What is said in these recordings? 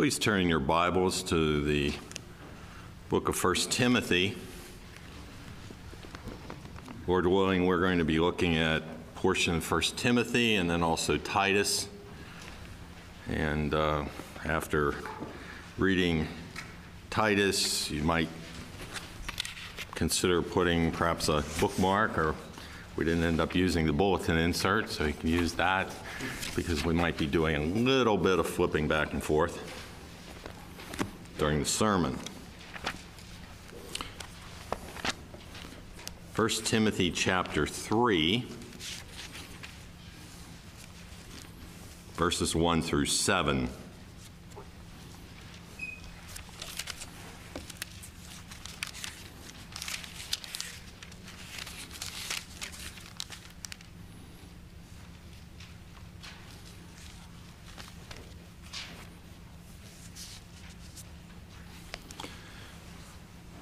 Please turn your Bibles to the book of 1 Timothy. Lord willing, we're going to be looking at portion of 1 Timothy and then also Titus. And uh, after reading Titus, you might consider putting perhaps a bookmark or we didn't end up using the bulletin insert, so you can use that because we might be doing a little bit of flipping back and forth during the sermon. 1 Timothy chapter 3, verses 1 through 7.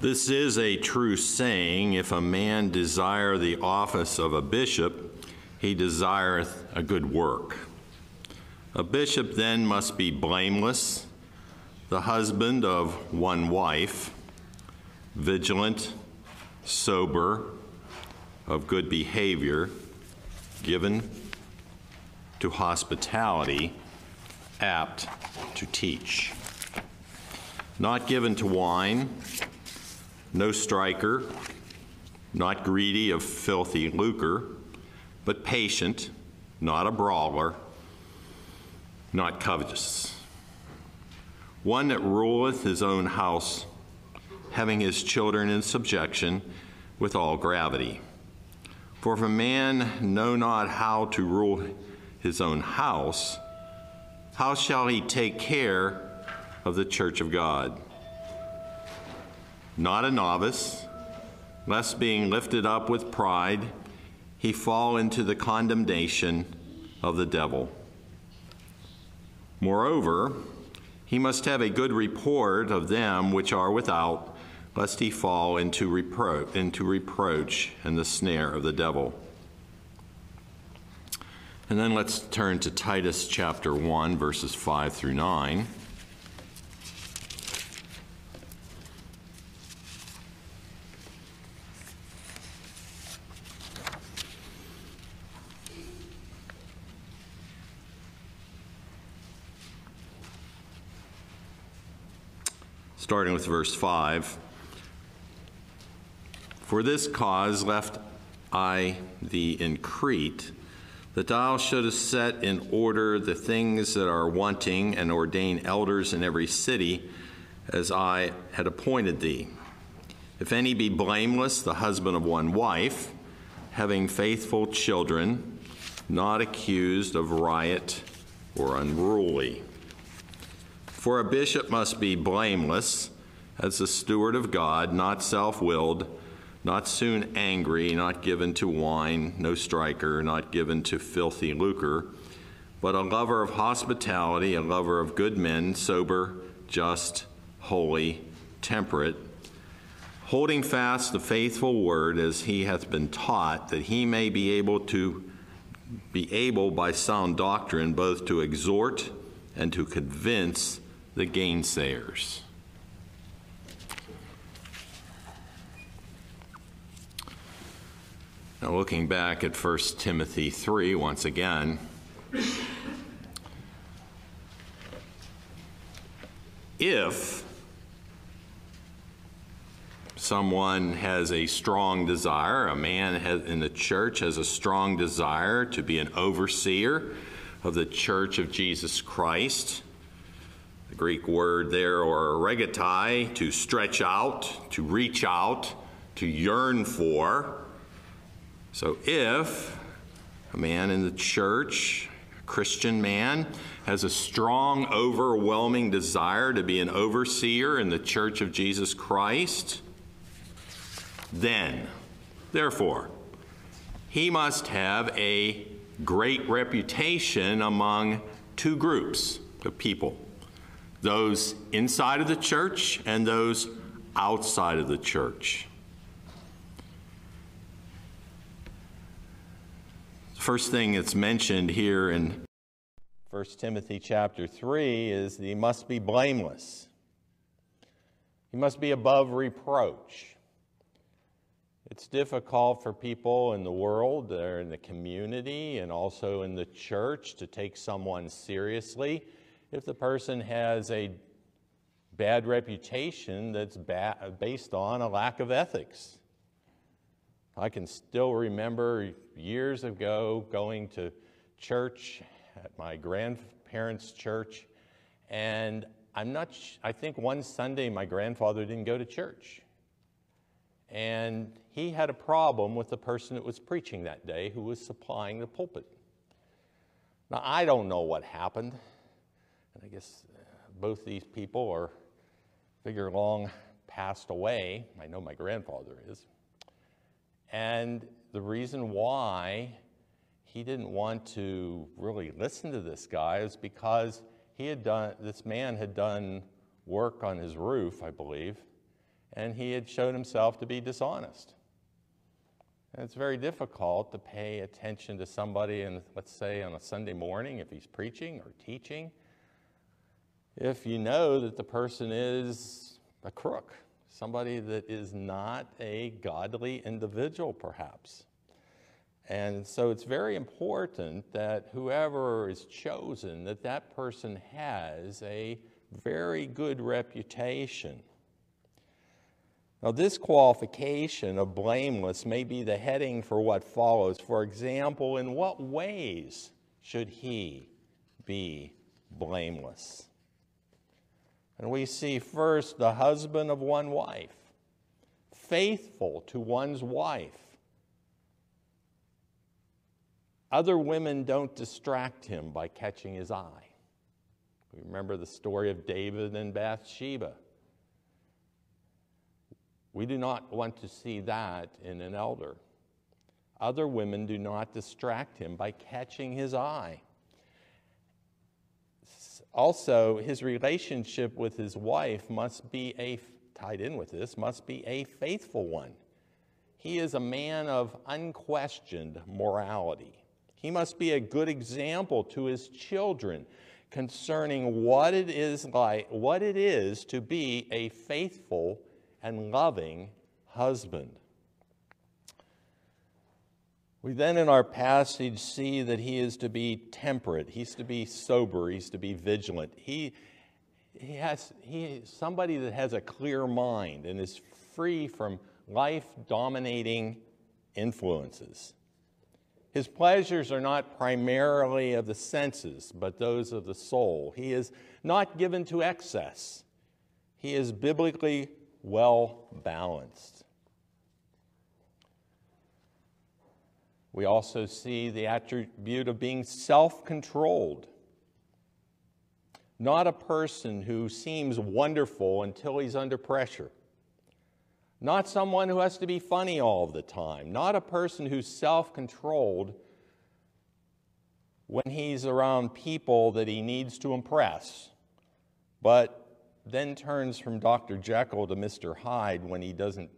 This is a true saying if a man desire the office of a bishop, he desireth a good work. A bishop then must be blameless, the husband of one wife, vigilant, sober, of good behavior, given to hospitality, apt to teach. Not given to wine no striker, not greedy of filthy lucre, but patient, not a brawler, not covetous. One that ruleth his own house, having his children in subjection with all gravity. For if a man know not how to rule his own house, how shall he take care of the church of God? Not a novice, lest being lifted up with pride, he fall into the condemnation of the devil. Moreover, he must have a good report of them which are without, lest he fall into, repro- into reproach and the snare of the devil. And then let's turn to Titus chapter 1, verses 5 through 9. Starting with verse 5. For this cause left I thee in Crete, that thou shouldest set in order the things that are wanting, and ordain elders in every city, as I had appointed thee. If any be blameless, the husband of one wife, having faithful children, not accused of riot or unruly. For a bishop must be blameless as a steward of God, not self willed, not soon angry, not given to wine, no striker, not given to filthy lucre, but a lover of hospitality, a lover of good men, sober, just, holy, temperate, holding fast the faithful word as he hath been taught, that he may be able to be able by sound doctrine both to exhort and to convince the gainsayers. Now, looking back at 1 Timothy 3 once again, if someone has a strong desire, a man has, in the church has a strong desire to be an overseer of the church of Jesus Christ, Greek word there, oregetai, to stretch out, to reach out, to yearn for. So if a man in the church, a Christian man, has a strong, overwhelming desire to be an overseer in the church of Jesus Christ, then, therefore, he must have a great reputation among two groups of people those inside of the church and those outside of the church. The first thing that's mentioned here in 1 Timothy chapter 3 is that he must be blameless. He must be above reproach. It's difficult for people in the world, they're in the community, and also in the church to take someone seriously if the person has a bad reputation that's ba- based on a lack of ethics. I can still remember years ago going to church at my grandparents' church, and I'm not, I think one Sunday my grandfather didn't go to church. And he had a problem with the person that was preaching that day who was supplying the pulpit. Now, I don't know what happened. I guess uh, both these people are figure long passed away. I know my grandfather is. And the reason why he didn't want to really listen to this guy is because he had done, this man had done work on his roof, I believe, and he had shown himself to be dishonest. And it's very difficult to pay attention to somebody, and let's say on a Sunday morning, if he's preaching or teaching, if you know that the person is a crook, somebody that is not a godly individual, perhaps. And so it's very important that whoever is chosen, that that person has a very good reputation. Now, this qualification of blameless may be the heading for what follows. For example, in what ways should he be blameless? And we see first the husband of one wife, faithful to one's wife. Other women don't distract him by catching his eye. We remember the story of David and Bathsheba. We do not want to see that in an elder. Other women do not distract him by catching his eye. Also, his relationship with his wife must be a, tied in with this, must be a faithful one. He is a man of unquestioned morality. He must be a good example to his children concerning what it is like, what it is to be a faithful and loving husband. We then in our passage see that he is to be temperate, he's to be sober, he's to be vigilant. He, he has he somebody that has a clear mind and is free from life dominating influences. His pleasures are not primarily of the senses, but those of the soul. He is not given to excess. He is biblically well balanced. We also see the attribute of being self controlled. Not a person who seems wonderful until he's under pressure. Not someone who has to be funny all the time. Not a person who's self controlled when he's around people that he needs to impress, but then turns from Dr. Jekyll to Mr. Hyde when he doesn't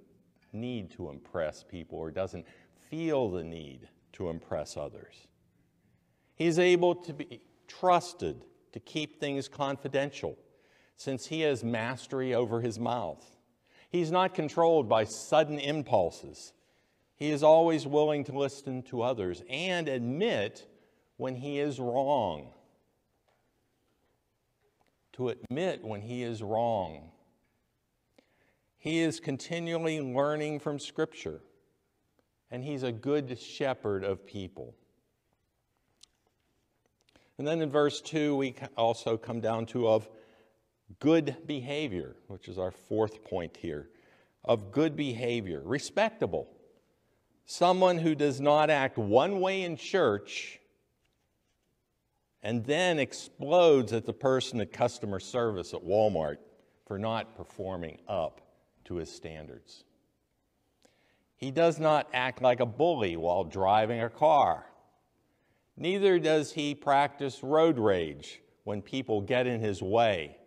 need to impress people or doesn't feel the need to impress others. He's able to be trusted to keep things confidential since he has mastery over his mouth. He's not controlled by sudden impulses. He is always willing to listen to others and admit when he is wrong. To admit when he is wrong. He is continually learning from Scripture and he's a good shepherd of people. And then in verse 2, we also come down to of good behavior, which is our fourth point here. Of good behavior, respectable. Someone who does not act one way in church and then explodes at the person at customer service at Walmart for not performing up to his standards. He does not act like a bully while driving a car. Neither does he practice road rage when people get in his way.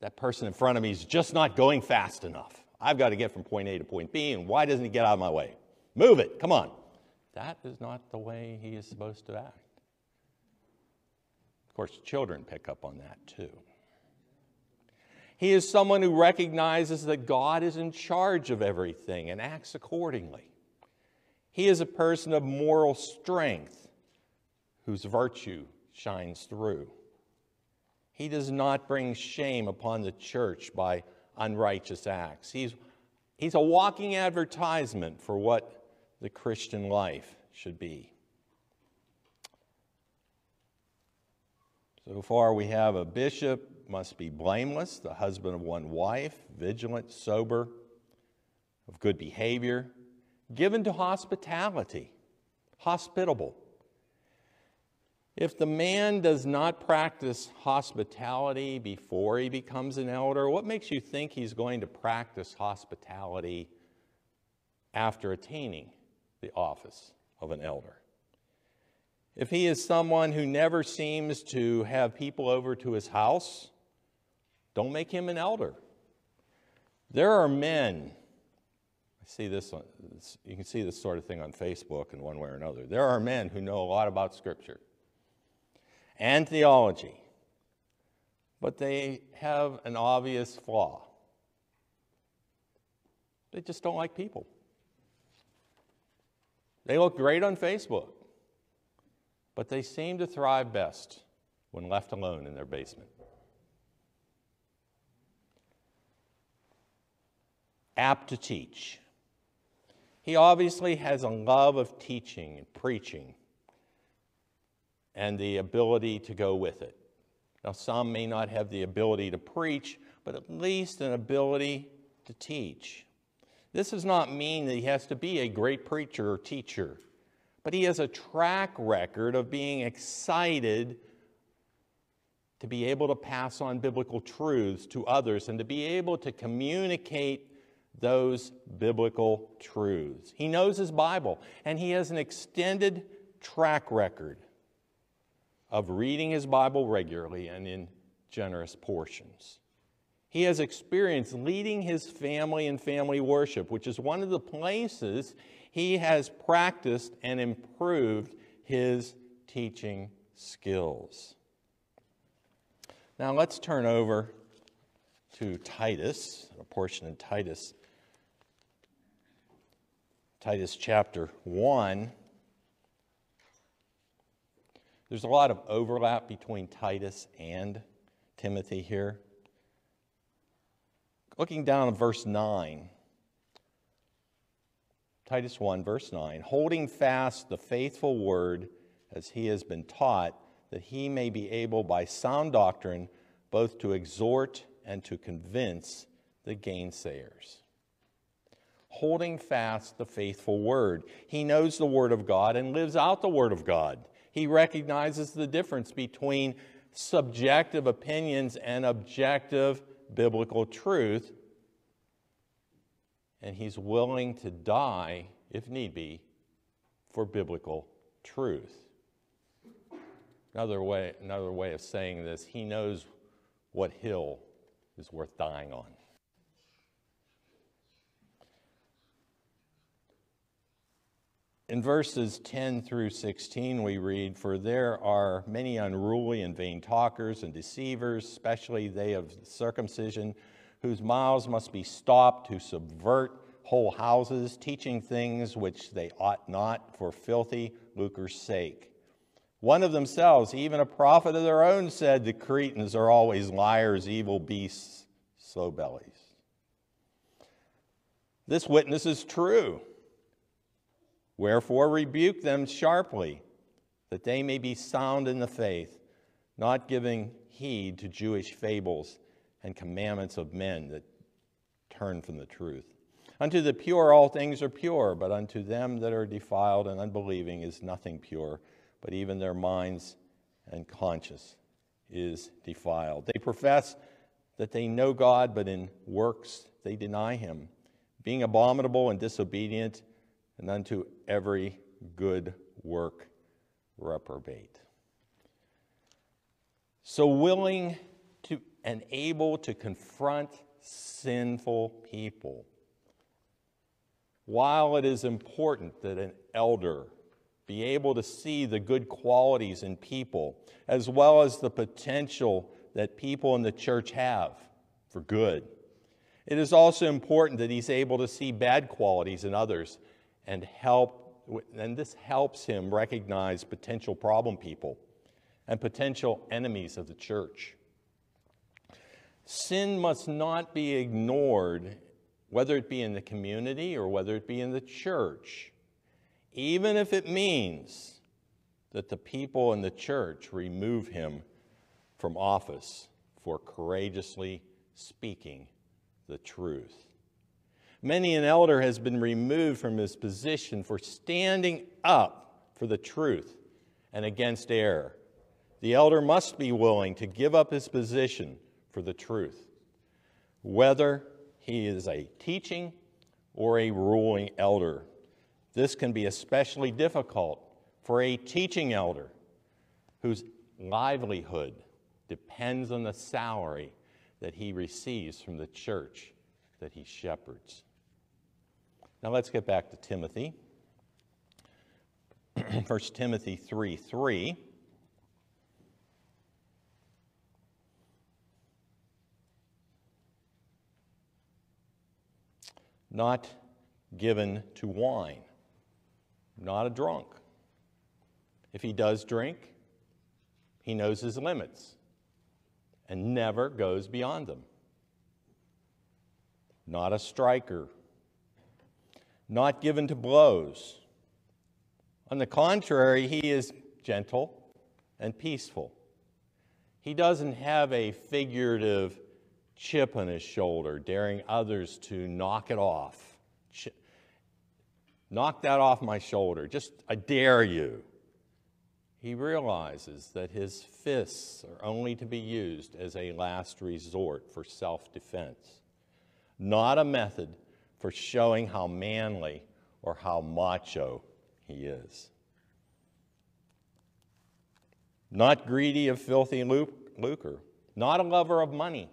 That person in front of me is just not going fast enough. I've got to get from point A to point B, and why doesn't he get out of my way? Move it, come on. That is not the way he is supposed to act. Of course, children pick up on that too. He is someone who recognizes that God is in charge of everything and acts accordingly. He is a person of moral strength whose virtue shines through. He does not bring shame upon the church by unrighteous acts. He's, he's a walking advertisement for what the Christian life should be. So far, we have a bishop must be blameless, the husband of one wife, vigilant, sober, of good behavior, given to hospitality, hospitable. If the man does not practice hospitality before he becomes an elder, what makes you think he's going to practice hospitality after attaining the office of an elder? If he is someone who never seems to have people over to his house, don't make him an elder. There are men, I see this, on, you can see this sort of thing on Facebook in one way or another. There are men who know a lot about Scripture and theology, but they have an obvious flaw. They just don't like people. They look great on Facebook, but they seem to thrive best when left alone in their basement. Apt to teach. He obviously has a love of teaching and preaching and the ability to go with it. Now, some may not have the ability to preach, but at least an ability to teach. This does not mean that he has to be a great preacher or teacher, but he has a track record of being excited to be able to pass on biblical truths to others and to be able to communicate those biblical truths. He knows his Bible, and he has an extended track record of reading his Bible regularly and in generous portions. He has experience leading his family in family worship, which is one of the places he has practiced and improved his teaching skills. Now let's turn over to Titus, a portion in Titus Titus chapter 1. There's a lot of overlap between Titus and Timothy here. Looking down at verse 9, Titus 1, verse 9, holding fast the faithful word as he has been taught, that he may be able by sound doctrine both to exhort and to convince the gainsayers holding fast the faithful word. He knows the word of God and lives out the word of God. He recognizes the difference between subjective opinions and objective biblical truth. And he's willing to die, if need be, for biblical truth. Another way, another way of saying this, he knows what hill is worth dying on. In verses 10 through 16, we read, For there are many unruly and vain talkers and deceivers, especially they of circumcision, whose mouths must be stopped, who subvert whole houses, teaching things which they ought not for filthy lucre's sake. One of themselves, even a prophet of their own, said, The Cretans are always liars, evil beasts, slow bellies. This witness is true. Wherefore, rebuke them sharply, that they may be sound in the faith, not giving heed to Jewish fables and commandments of men that turn from the truth. Unto the pure all things are pure, but unto them that are defiled and unbelieving is nothing pure, but even their minds and conscience is defiled. They profess that they know God, but in works they deny him, being abominable and disobedient and unto every good work reprobate. So willing to and able to confront sinful people. While it is important that an elder be able to see the good qualities in people, as well as the potential that people in the church have for good. It is also important that he's able to see bad qualities in others and help, and this helps him recognize potential problem people and potential enemies of the church. Sin must not be ignored, whether it be in the community or whether it be in the church, even if it means that the people in the church remove him from office for courageously speaking the truth. Many an elder has been removed from his position for standing up for the truth and against error. The elder must be willing to give up his position for the truth, whether he is a teaching or a ruling elder. This can be especially difficult for a teaching elder whose livelihood depends on the salary that he receives from the church that he shepherds. Now let's get back to Timothy. 1 Timothy 3 3. Not given to wine, not a drunk. If he does drink, he knows his limits and never goes beyond them. Not a striker, not given to blows. On the contrary, he is gentle and peaceful. He doesn't have a figurative chip on his shoulder, daring others to knock it off. Ch- knock that off my shoulder. Just, I dare you he realizes that his fists are only to be used as a last resort for self defense, not a method for showing how manly or how macho he is. Not greedy of filthy lucre, not a lover of money,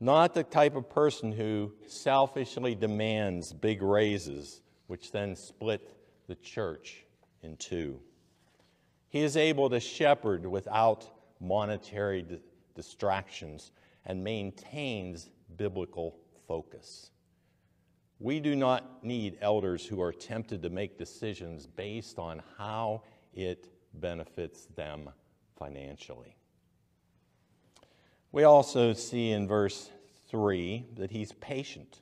not the type of person who selfishly demands big raises, which then split the church in two. He is able to shepherd without monetary distractions and maintains biblical focus. We do not need elders who are tempted to make decisions based on how it benefits them financially. We also see in verse 3 that he's patient.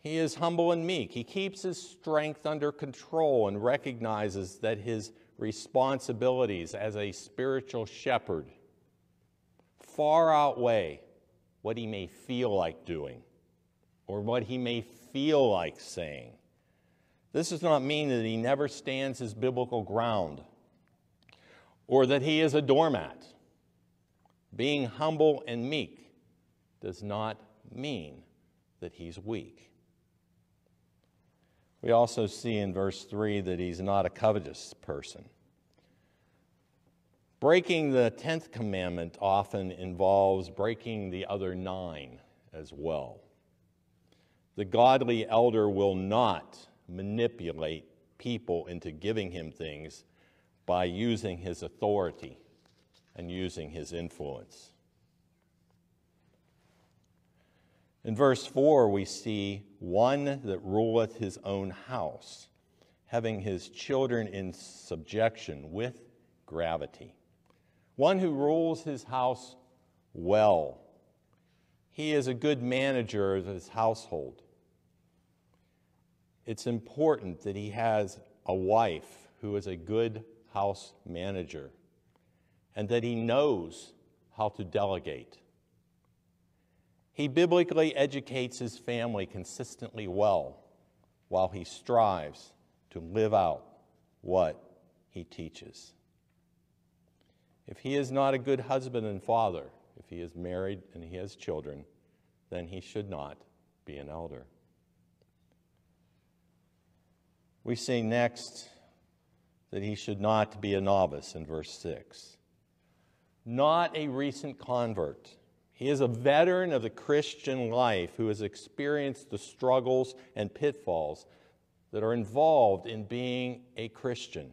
He is humble and meek. He keeps his strength under control and recognizes that his responsibilities as a spiritual shepherd far outweigh what he may feel like doing or what he may feel like saying. This does not mean that he never stands his biblical ground or that he is a doormat. Being humble and meek does not mean that he's weak. We also see in verse 3 that he's not a covetous person. Breaking the 10th commandment often involves breaking the other nine as well. The godly elder will not manipulate people into giving him things by using his authority and using his influence. In verse 4, we see one that ruleth his own house, having his children in subjection with gravity. One who rules his house well. He is a good manager of his household. It's important that he has a wife who is a good house manager and that he knows how to delegate. He biblically educates his family consistently well while he strives to live out what he teaches. If he is not a good husband and father, if he is married and he has children, then he should not be an elder. We see next that he should not be a novice in verse 6. Not a recent convert he is a veteran of the Christian life who has experienced the struggles and pitfalls that are involved in being a Christian.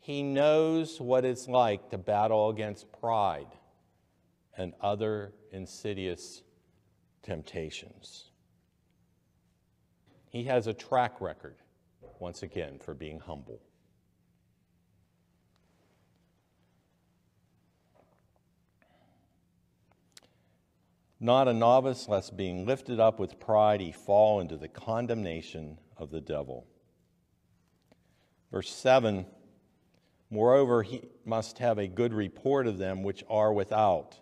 He knows what it's like to battle against pride and other insidious temptations. He has a track record, once again, for being humble. Not a novice, lest being lifted up with pride he fall into the condemnation of the devil. Verse 7 Moreover, he must have a good report of them which are without,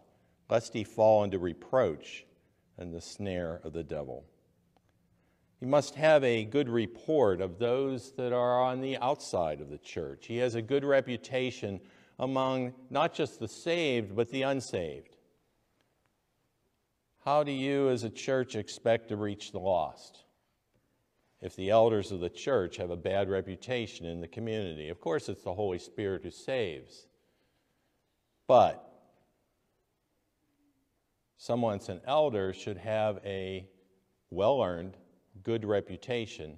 lest he fall into reproach and the snare of the devil. He must have a good report of those that are on the outside of the church. He has a good reputation among not just the saved, but the unsaved. How do you, as a church, expect to reach the lost? If the elders of the church have a bad reputation in the community, of course, it's the Holy Spirit who saves. But someone an elder should have a well earned, good reputation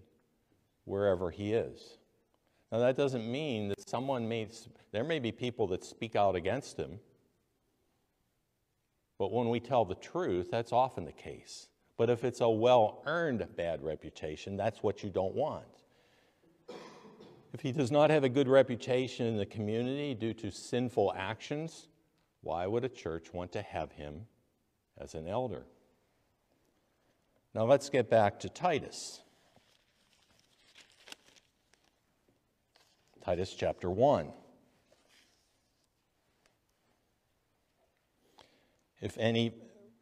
wherever he is. Now, that doesn't mean that someone may, there may be people that speak out against him but when we tell the truth, that's often the case. But if it's a well earned bad reputation, that's what you don't want. If he does not have a good reputation in the community due to sinful actions, why would a church want to have him as an elder? Now let's get back to Titus. Titus chapter 1. If any,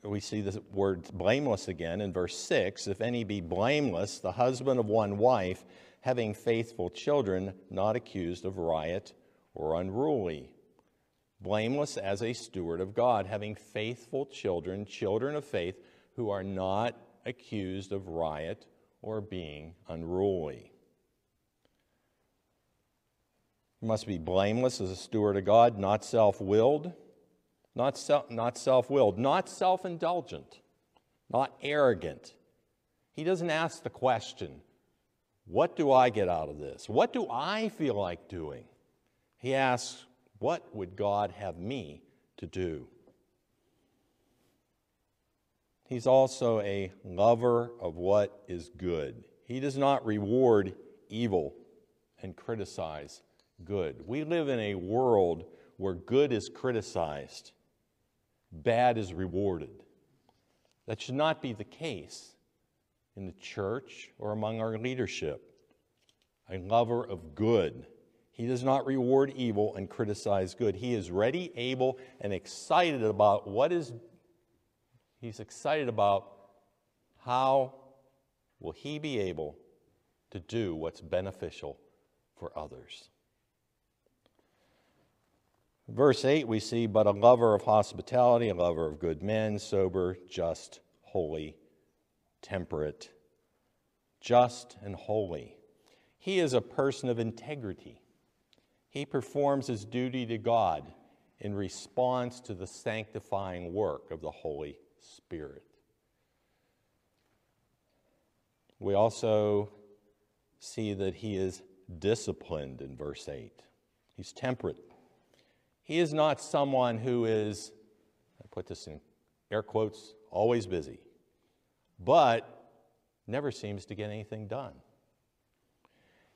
we see the word blameless again in verse 6 if any be blameless, the husband of one wife, having faithful children, not accused of riot or unruly. Blameless as a steward of God, having faithful children, children of faith, who are not accused of riot or being unruly. You must be blameless as a steward of God, not self willed not, self, not self-willed, not self-indulgent, not arrogant. He doesn't ask the question, what do I get out of this? What do I feel like doing? He asks, what would God have me to do? He's also a lover of what is good. He does not reward evil and criticize good. We live in a world where good is criticized bad is rewarded. That should not be the case in the church or among our leadership. A lover of good. He does not reward evil and criticize good. He is ready, able, and excited about what is, he's excited about how will he be able to do what's beneficial for others. Verse 8, we see, but a lover of hospitality, a lover of good men, sober, just, holy, temperate. Just and holy. He is a person of integrity. He performs his duty to God in response to the sanctifying work of the Holy Spirit. We also see that he is disciplined in verse 8. He's temperate. He is not someone who is, I put this in air quotes, always busy, but never seems to get anything done.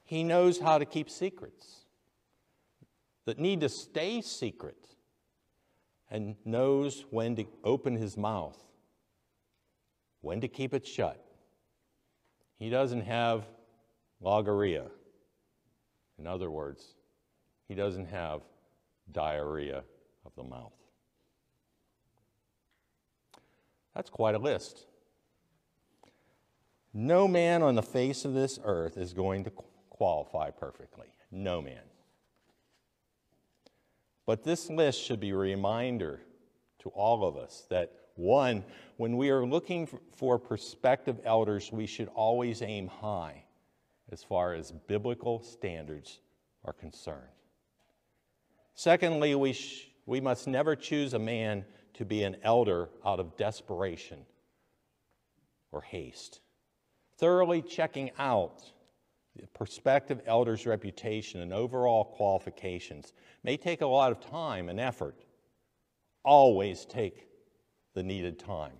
He knows how to keep secrets that need to stay secret and knows when to open his mouth, when to keep it shut. He doesn't have logorrhea. In other words, he doesn't have diarrhea of the mouth. That's quite a list. No man on the face of this earth is going to qualify perfectly. No man. But this list should be a reminder to all of us that one, when we are looking for prospective elders, we should always aim high as far as biblical standards are concerned. Secondly, we, sh- we must never choose a man to be an elder out of desperation or haste. thoroughly checking out the prospective elder's reputation and overall qualifications may take a lot of time and effort. Always take the needed time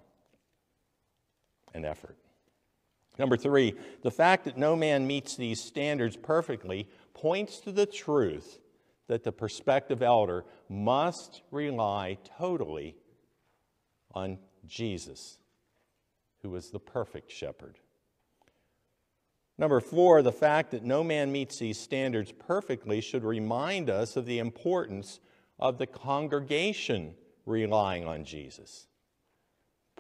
and effort. Number three, the fact that no man meets these standards perfectly points to the truth that the prospective elder must rely totally on Jesus, who is the perfect shepherd. Number four, the fact that no man meets these standards perfectly should remind us of the importance of the congregation relying on Jesus.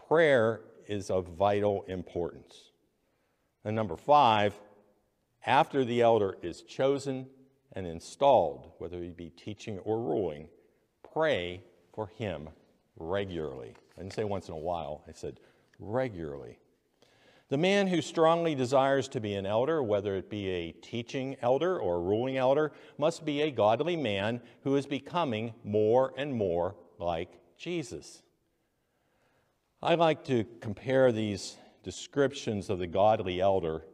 Prayer is of vital importance. And number five, after the elder is chosen and installed, whether he be teaching or ruling, pray for him regularly. I didn't say once in a while, I said regularly. The man who strongly desires to be an elder, whether it be a teaching elder or a ruling elder, must be a godly man who is becoming more and more like Jesus. I like to compare these descriptions of the godly elder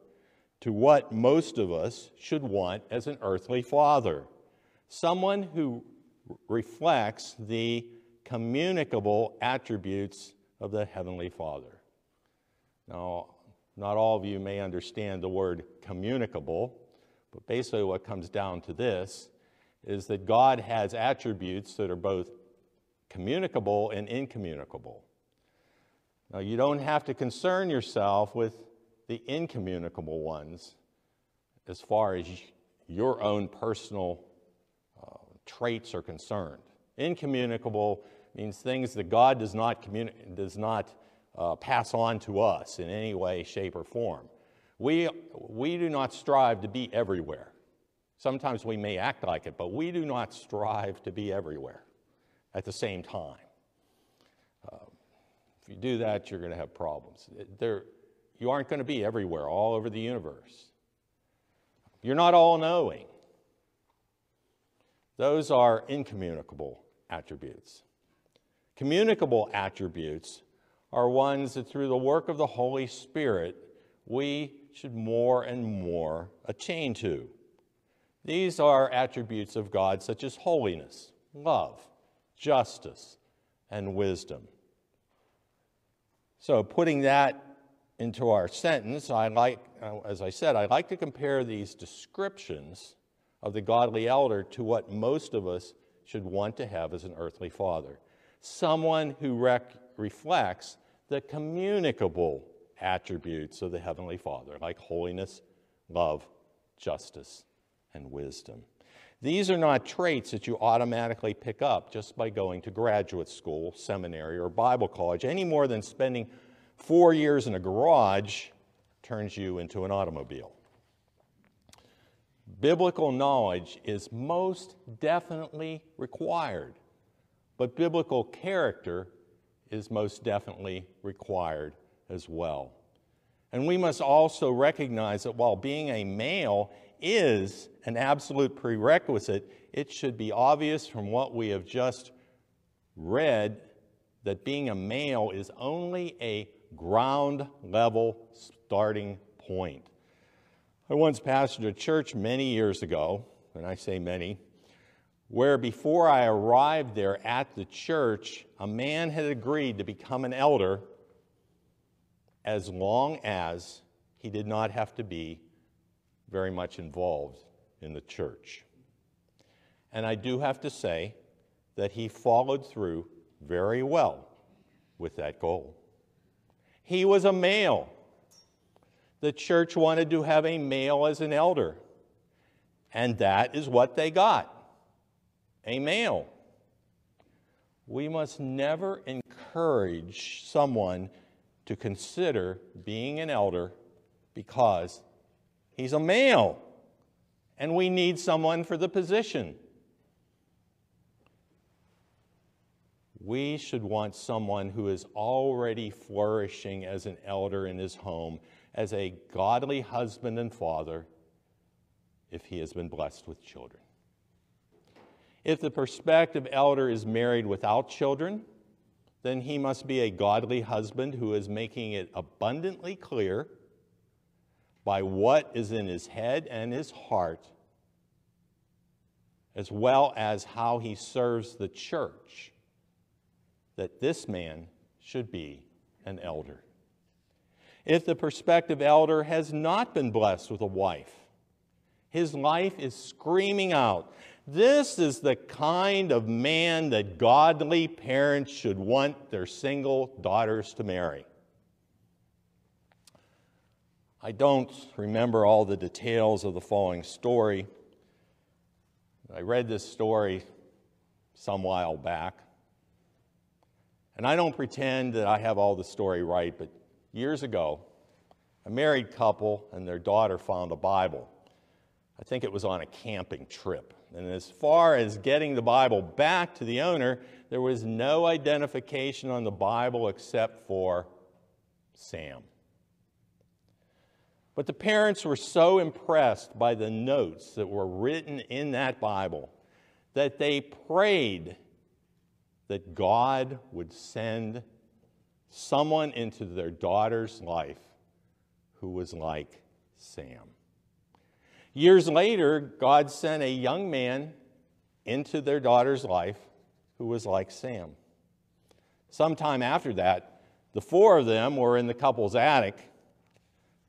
to what most of us should want as an earthly father someone who reflects the communicable attributes of the Heavenly Father. Now, not all of you may understand the word communicable, but basically what comes down to this is that God has attributes that are both communicable and incommunicable. Now, you don't have to concern yourself with the incommunicable ones as far as your own personal uh, traits are concerned. Incommunicable means things that God does not, communi- does not uh, pass on to us in any way, shape, or form. We, we do not strive to be everywhere. Sometimes we may act like it, but we do not strive to be everywhere at the same time. Uh, if you do that, you're going to have problems. There, you aren't going to be everywhere, all over the universe. You're not all knowing. Those are incommunicable attributes. Communicable attributes are ones that through the work of the Holy Spirit we should more and more attain to. These are attributes of God such as holiness, love, justice, and wisdom. So, putting that into our sentence, I like, uh, as I said, I like to compare these descriptions of the godly elder to what most of us should want to have as an earthly father someone who rec- reflects the communicable attributes of the Heavenly Father, like holiness, love, justice, and wisdom. These are not traits that you automatically pick up just by going to graduate school, seminary, or Bible college, any more than spending four years in a garage turns you into an automobile. Biblical knowledge is most definitely required, but biblical character is most definitely required as well. And we must also recognize that while being a male is an absolute prerequisite, it should be obvious from what we have just read that being a male is only a ground level starting point. I once pastored a church many years ago, and I say many, where before I arrived there at the church, a man had agreed to become an elder as long as he did not have to be very much involved in the church. And I do have to say that he followed through very well with that goal. He was a male. The church wanted to have a male as an elder, and that is what they got a male. We must never encourage someone to consider being an elder because he's a male and we need someone for the position. We should want someone who is already flourishing as an elder in his home, as a godly husband and father, if he has been blessed with children. If the prospective elder is married without children, then he must be a godly husband who is making it abundantly clear by what is in his head and his heart, as well as how he serves the church, that this man should be an elder. If the prospective elder has not been blessed with a wife, his life is screaming out, This is the kind of man that godly parents should want their single daughters to marry. I don't remember all the details of the following story. I read this story some while back. And I don't pretend that I have all the story right, but years ago, a married couple and their daughter found a Bible. I think it was on a camping trip. And as far as getting the Bible back to the owner, there was no identification on the Bible except for Sam. But the parents were so impressed by the notes that were written in that Bible that they prayed that God would send someone into their daughter's life who was like Sam. Years later, God sent a young man into their daughter's life who was like Sam. Sometime after that, the four of them were in the couple's attic.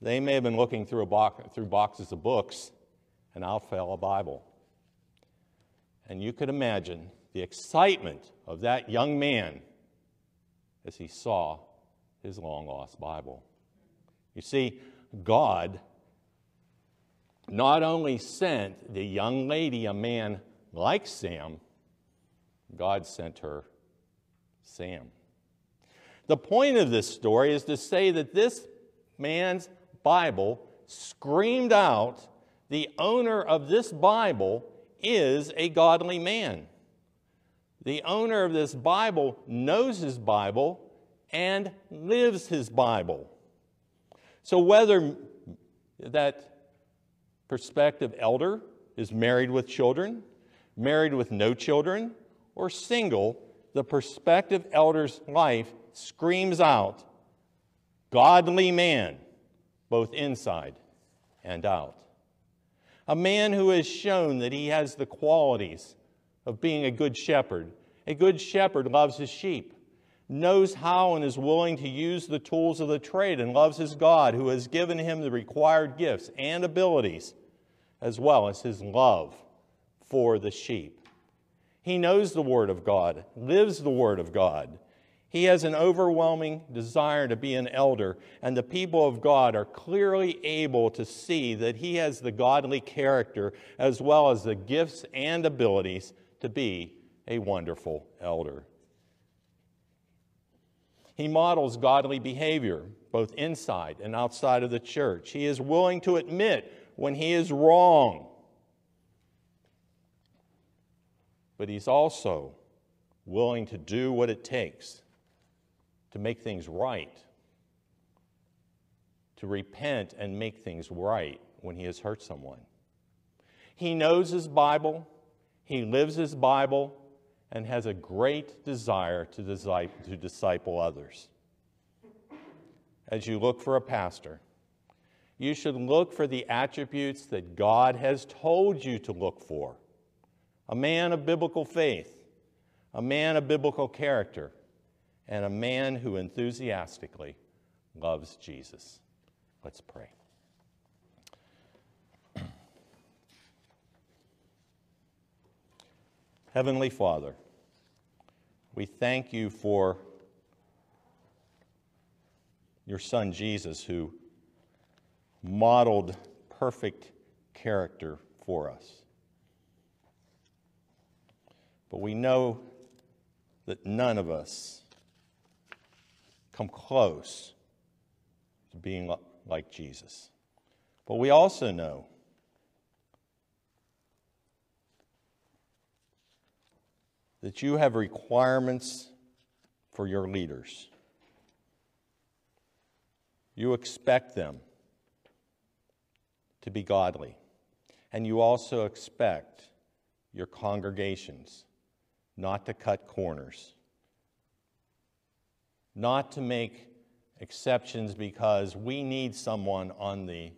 They may have been looking through, through boxes of books, and out fell a Bible. And you could imagine the excitement of that young man as he saw his long lost Bible. You see, God not only sent the young lady a man like Sam, God sent her Sam. The point of this story is to say that this man's Bible screamed out the owner of this Bible is a godly man. The owner of this Bible knows his Bible and lives his Bible. So, whether that prospective elder is married with children, married with no children, or single, the prospective elder's life screams out, Godly man, both inside and out. A man who has shown that he has the qualities of being a good shepherd. A good shepherd loves his sheep, knows how and is willing to use the tools of the trade, and loves his God who has given him the required gifts and abilities, as well as his love for the sheep. He knows the Word of God, lives the Word of God. He has an overwhelming desire to be an elder, and the people of God are clearly able to see that he has the godly character as well as the gifts and abilities to be a wonderful elder. He models godly behavior both inside and outside of the church. He is willing to admit when he is wrong, but he's also willing to do what it takes to make things right, to repent and make things right when he has hurt someone. He knows his Bible, he lives his Bible, and has a great desire to disciple, to disciple others. As you look for a pastor, you should look for the attributes that God has told you to look for a man of biblical faith, a man of biblical character, and a man who enthusiastically loves Jesus. Let's pray. Heavenly Father, we thank you for your Son Jesus, who modeled perfect character for us. But we know that none of us come close to being like Jesus. But we also know that you have requirements for your leaders. You expect them to be godly. And you also expect your congregations not to cut corners not to make exceptions because we need someone on the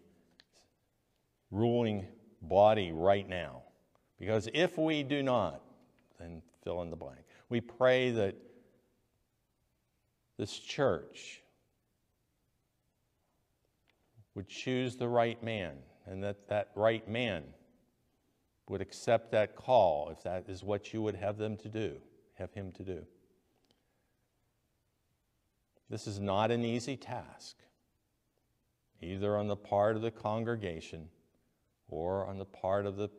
ruling body right now. Because if we do not, then fill in the blank. We pray that this church would choose the right man and that that right man would accept that call if that is what you would have them to do, have him to do. This is not an easy task, either on the part of the congregation or on the part of the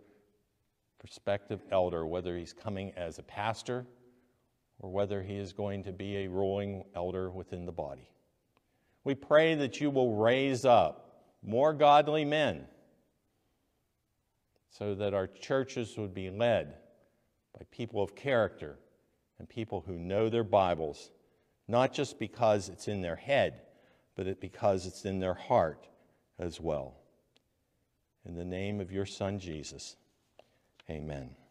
prospective elder, whether he's coming as a pastor or whether he is going to be a ruling elder within the body. We pray that you will raise up more godly men so that our churches would be led by people of character and people who know their Bibles, not just because it's in their head, but because it's in their heart as well. In the name of your Son, Jesus, amen.